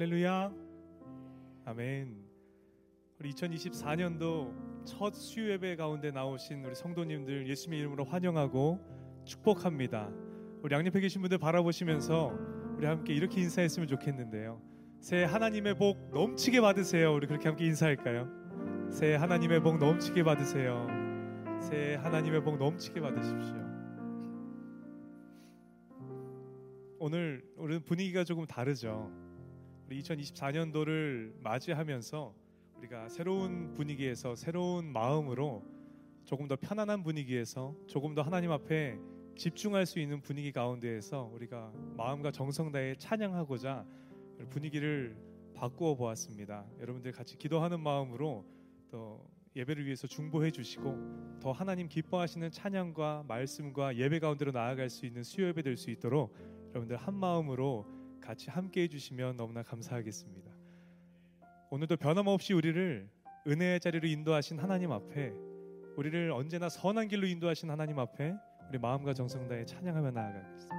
할렐루야. 아멘. 우리 2024년도 첫 수요 예배 가운데 나오신 우리 성도님들 예수님의 이름으로 환영하고 축복합니다. 우리 양옆에 계신 분들 바라보시면서 우리 함께 이렇게 인사했으면 좋겠는데요. 새해 하나님의 복 넘치게 받으세요. 우리 그렇게 함께 인사할까요? 새해 하나님의 복 넘치게 받으세요. 새해 하나님의 복 넘치게 받으십시오. 오늘 우리 분위기가 조금 다르죠. 우리 2024년도를 맞이하면서 우리가 새로운 분위기에서 새로운 마음으로 조금 더 편안한 분위기에서 조금 더 하나님 앞에 집중할 수 있는 분위기 가운데에서 우리가 마음과 정성 다해 찬양하고자 분위기를 바꾸어 보았습니다. 여러분들 같이 기도하는 마음으로 또 예배를 위해서 중보해 주시고 더 하나님 기뻐하시는 찬양과 말씀과 예배 가운데로 나아갈 수 있는 수요 예배 될 수 있도록 여러분들 한 마음으로 같이 함께 해주시면 너무나 감사하겠습니다. 오늘도 변함없이 우리를 은혜의 자리로 인도하신 하나님 앞에 우리를 언제나 선한 길로 인도하신 하나님 앞에 우리 마음과 정성 다해 찬양하며 나아가겠습니다.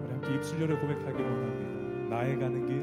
우리 함께 입술로를 고백하기 원합니다. 나의 가는 길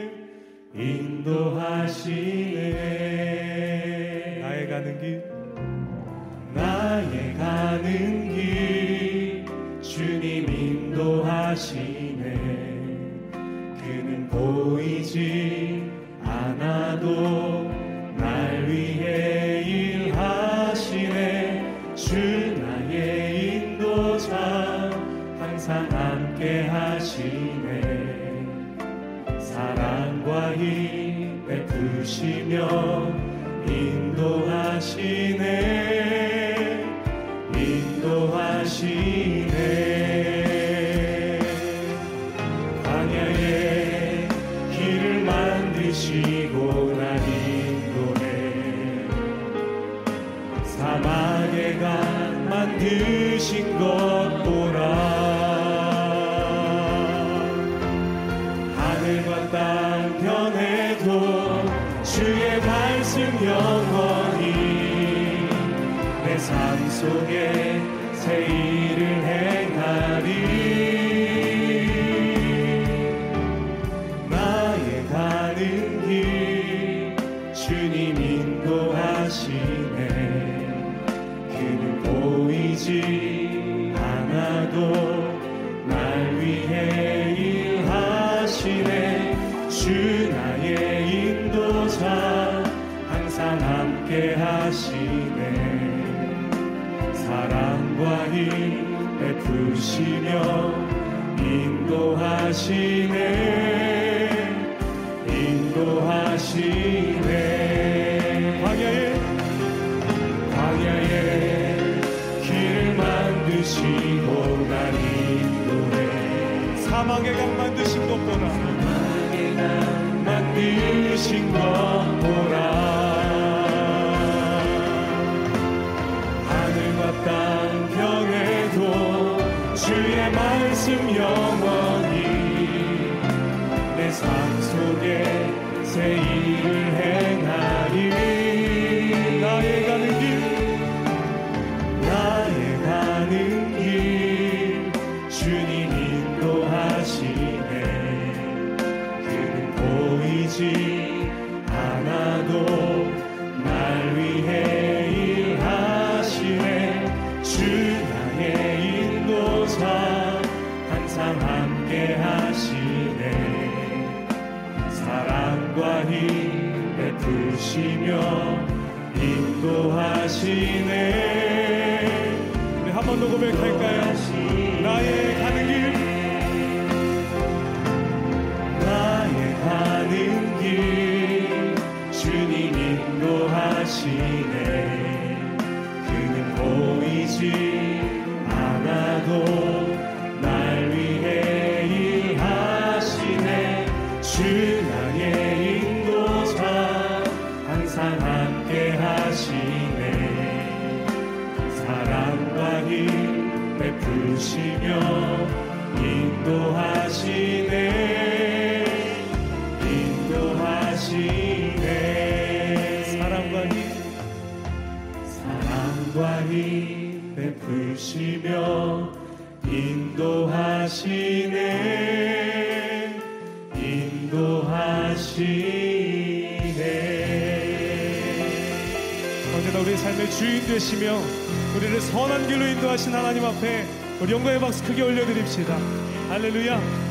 인도하시네. 나의 가는 길. 나의 가는 길. 주님 인도하시네. 그는 보이지 않아도 베푸시며 보이지 않아도 날 위해 일하시네. 주 나의 인도자 항상 함께 하시네. 사랑과 힘 베푸시며 인도하시네 사망의 강 만드신 것보다. 사망의 강 만드신 것 보라 하늘과 땅 병에도 주의 말씀 영원히 내 삶 속에 새인 언제나 우리의 삶의 주인 되시며 우리를 선한 길로 인도하신 하나님 앞에 우리 영광의 박수 크게 올려드립시다. 할렐루야.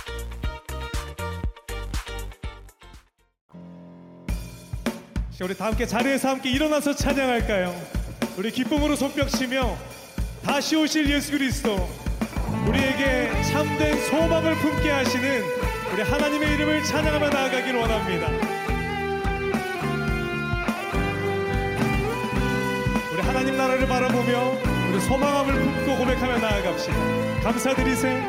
자, 우리 다 함께 자리에서 함께 일어나서 찬양할까요? 우리 기쁨으로 손뼉치며 다시 오실 예수 그리스도 우리에게 참된 소망을 품게 하시는 우리 하나님의 이름을 찬양하며 나아가길 원합니다. 우리 하나님 나라를 바라보며 우리 소망함을 품고 고백하며 나아갑시다. 감사드리세.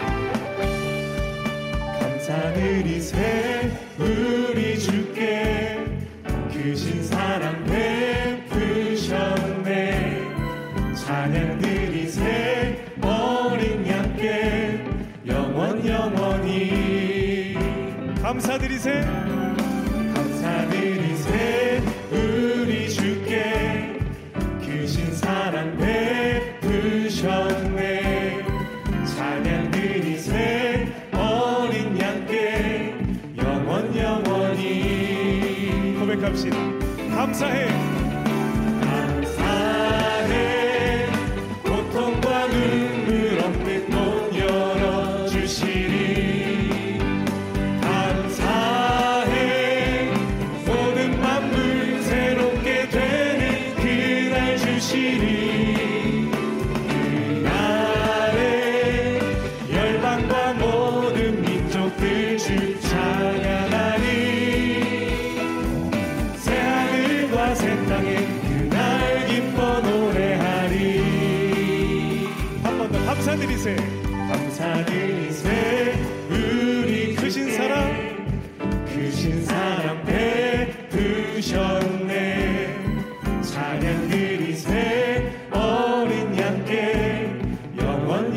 감사드리세 우리 주께 크신 사랑 베푸셨네 찬양 드리세 어린 양께 영원 영원히. 감사드리세 감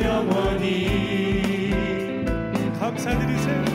영원 영원히 감사드리세. 감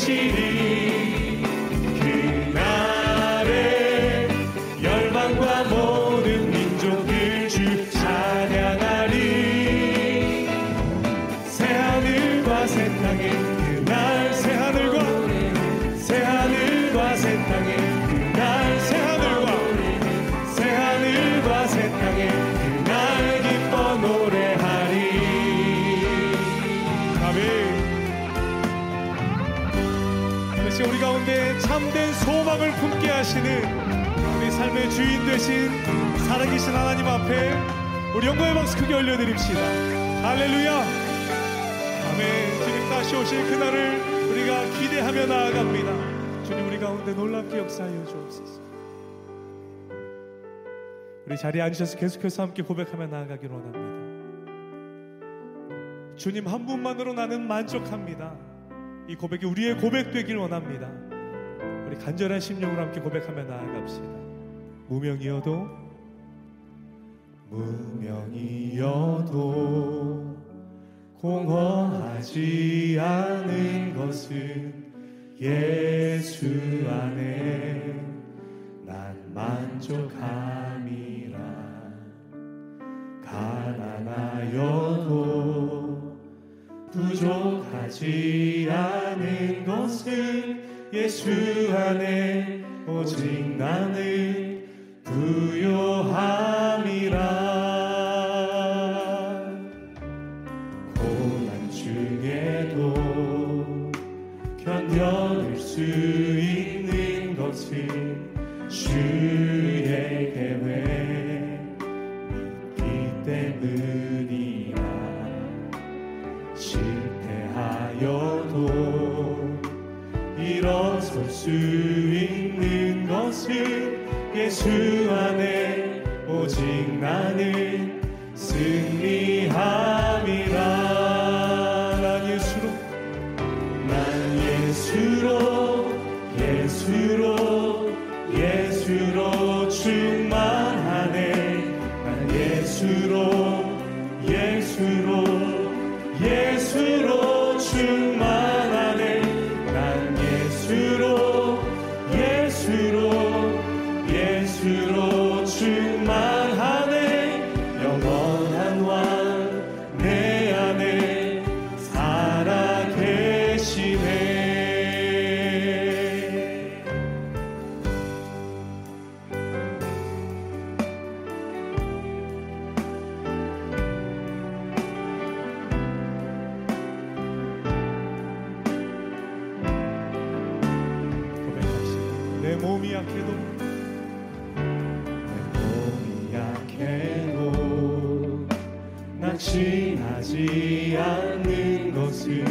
주시리 소망을 품게 하시는 우리 삶의 주인 되신 살아계신 하나님 앞에 우리 영광의 박수 크게 올려드립시다. 할렐루야. 아멘. 주님 다시 오실 그날을 우리가 기대하며 나아갑니다. 주님 우리 가운데 놀랍게 역사하여 주옵소서. 우리 자리에 앉으셔서 계속해서 함께 고백하며 나아가길 원합니다. 주님 한 분만으로 나는 만족합니다. 이 고백이 우리의 고백 되길 원합니다. 우리 간절한 심령으로 함께 고백하며 나아갑시다. 무명이어도 무명이어도 공허하지 않은 것은 예수 안에 난 만족함이라 가난하여도 부족하지 않은 것은 예수 안에 오직 나는 부요 예 낙심하지 않는 것은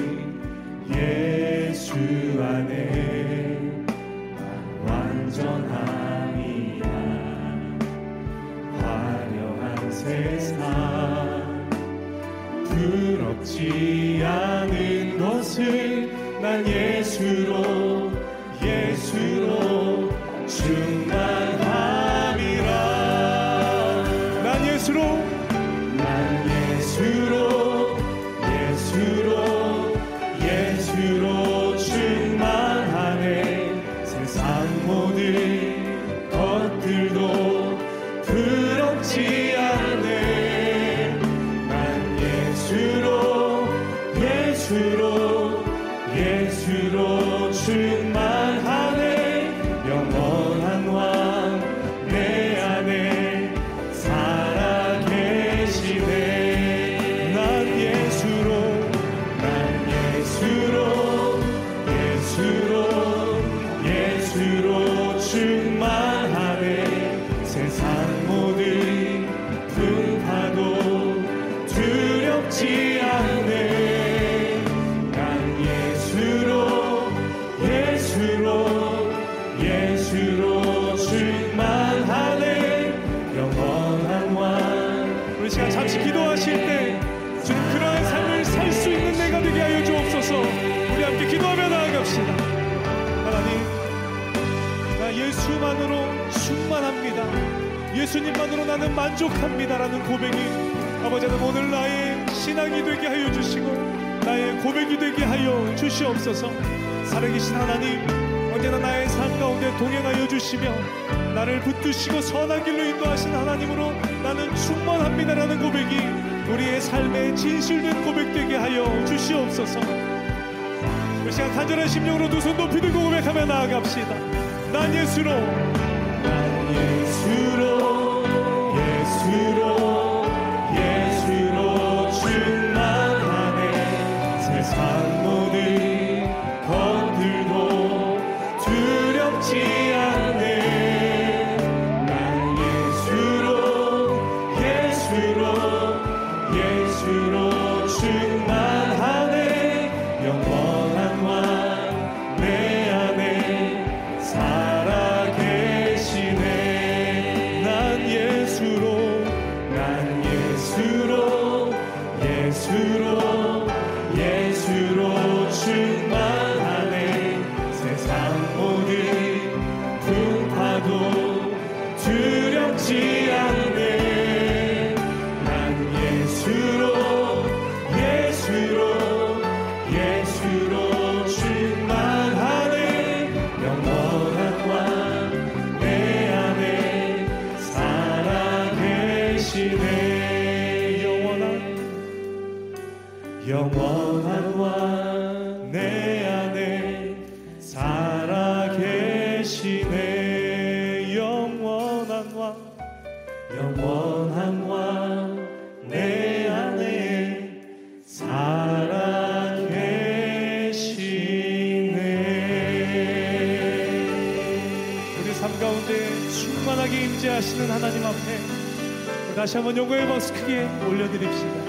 예수 안에 난 완전함이야. 화려한 세상 부럽지 않은 것은 난 예수 to 예수님만으로 나는 만족합니다라는 고백이 아버지 하나님 오늘 나의 신앙이 되게 하여 주시고 나의 고백이 되게 하여 주시옵소서. 살아계신 하나님 언제나 나의 삶 가운데 동행하여 주시며 나를 붙드시고 선한 길로 인도하신 하나님으로 나는 충만합니다라는 고백이 우리의 삶의 진실된 고백되게 하여 주시옵소서. 그 시간 간절한 심령으로 두 손 높이 들고 고백하며 나아갑시다. 난 예수로. 난 예수로 예 충만하게 임재하시는 하나님 앞에 다시 한번 영광의 박수 크게 올려드립시다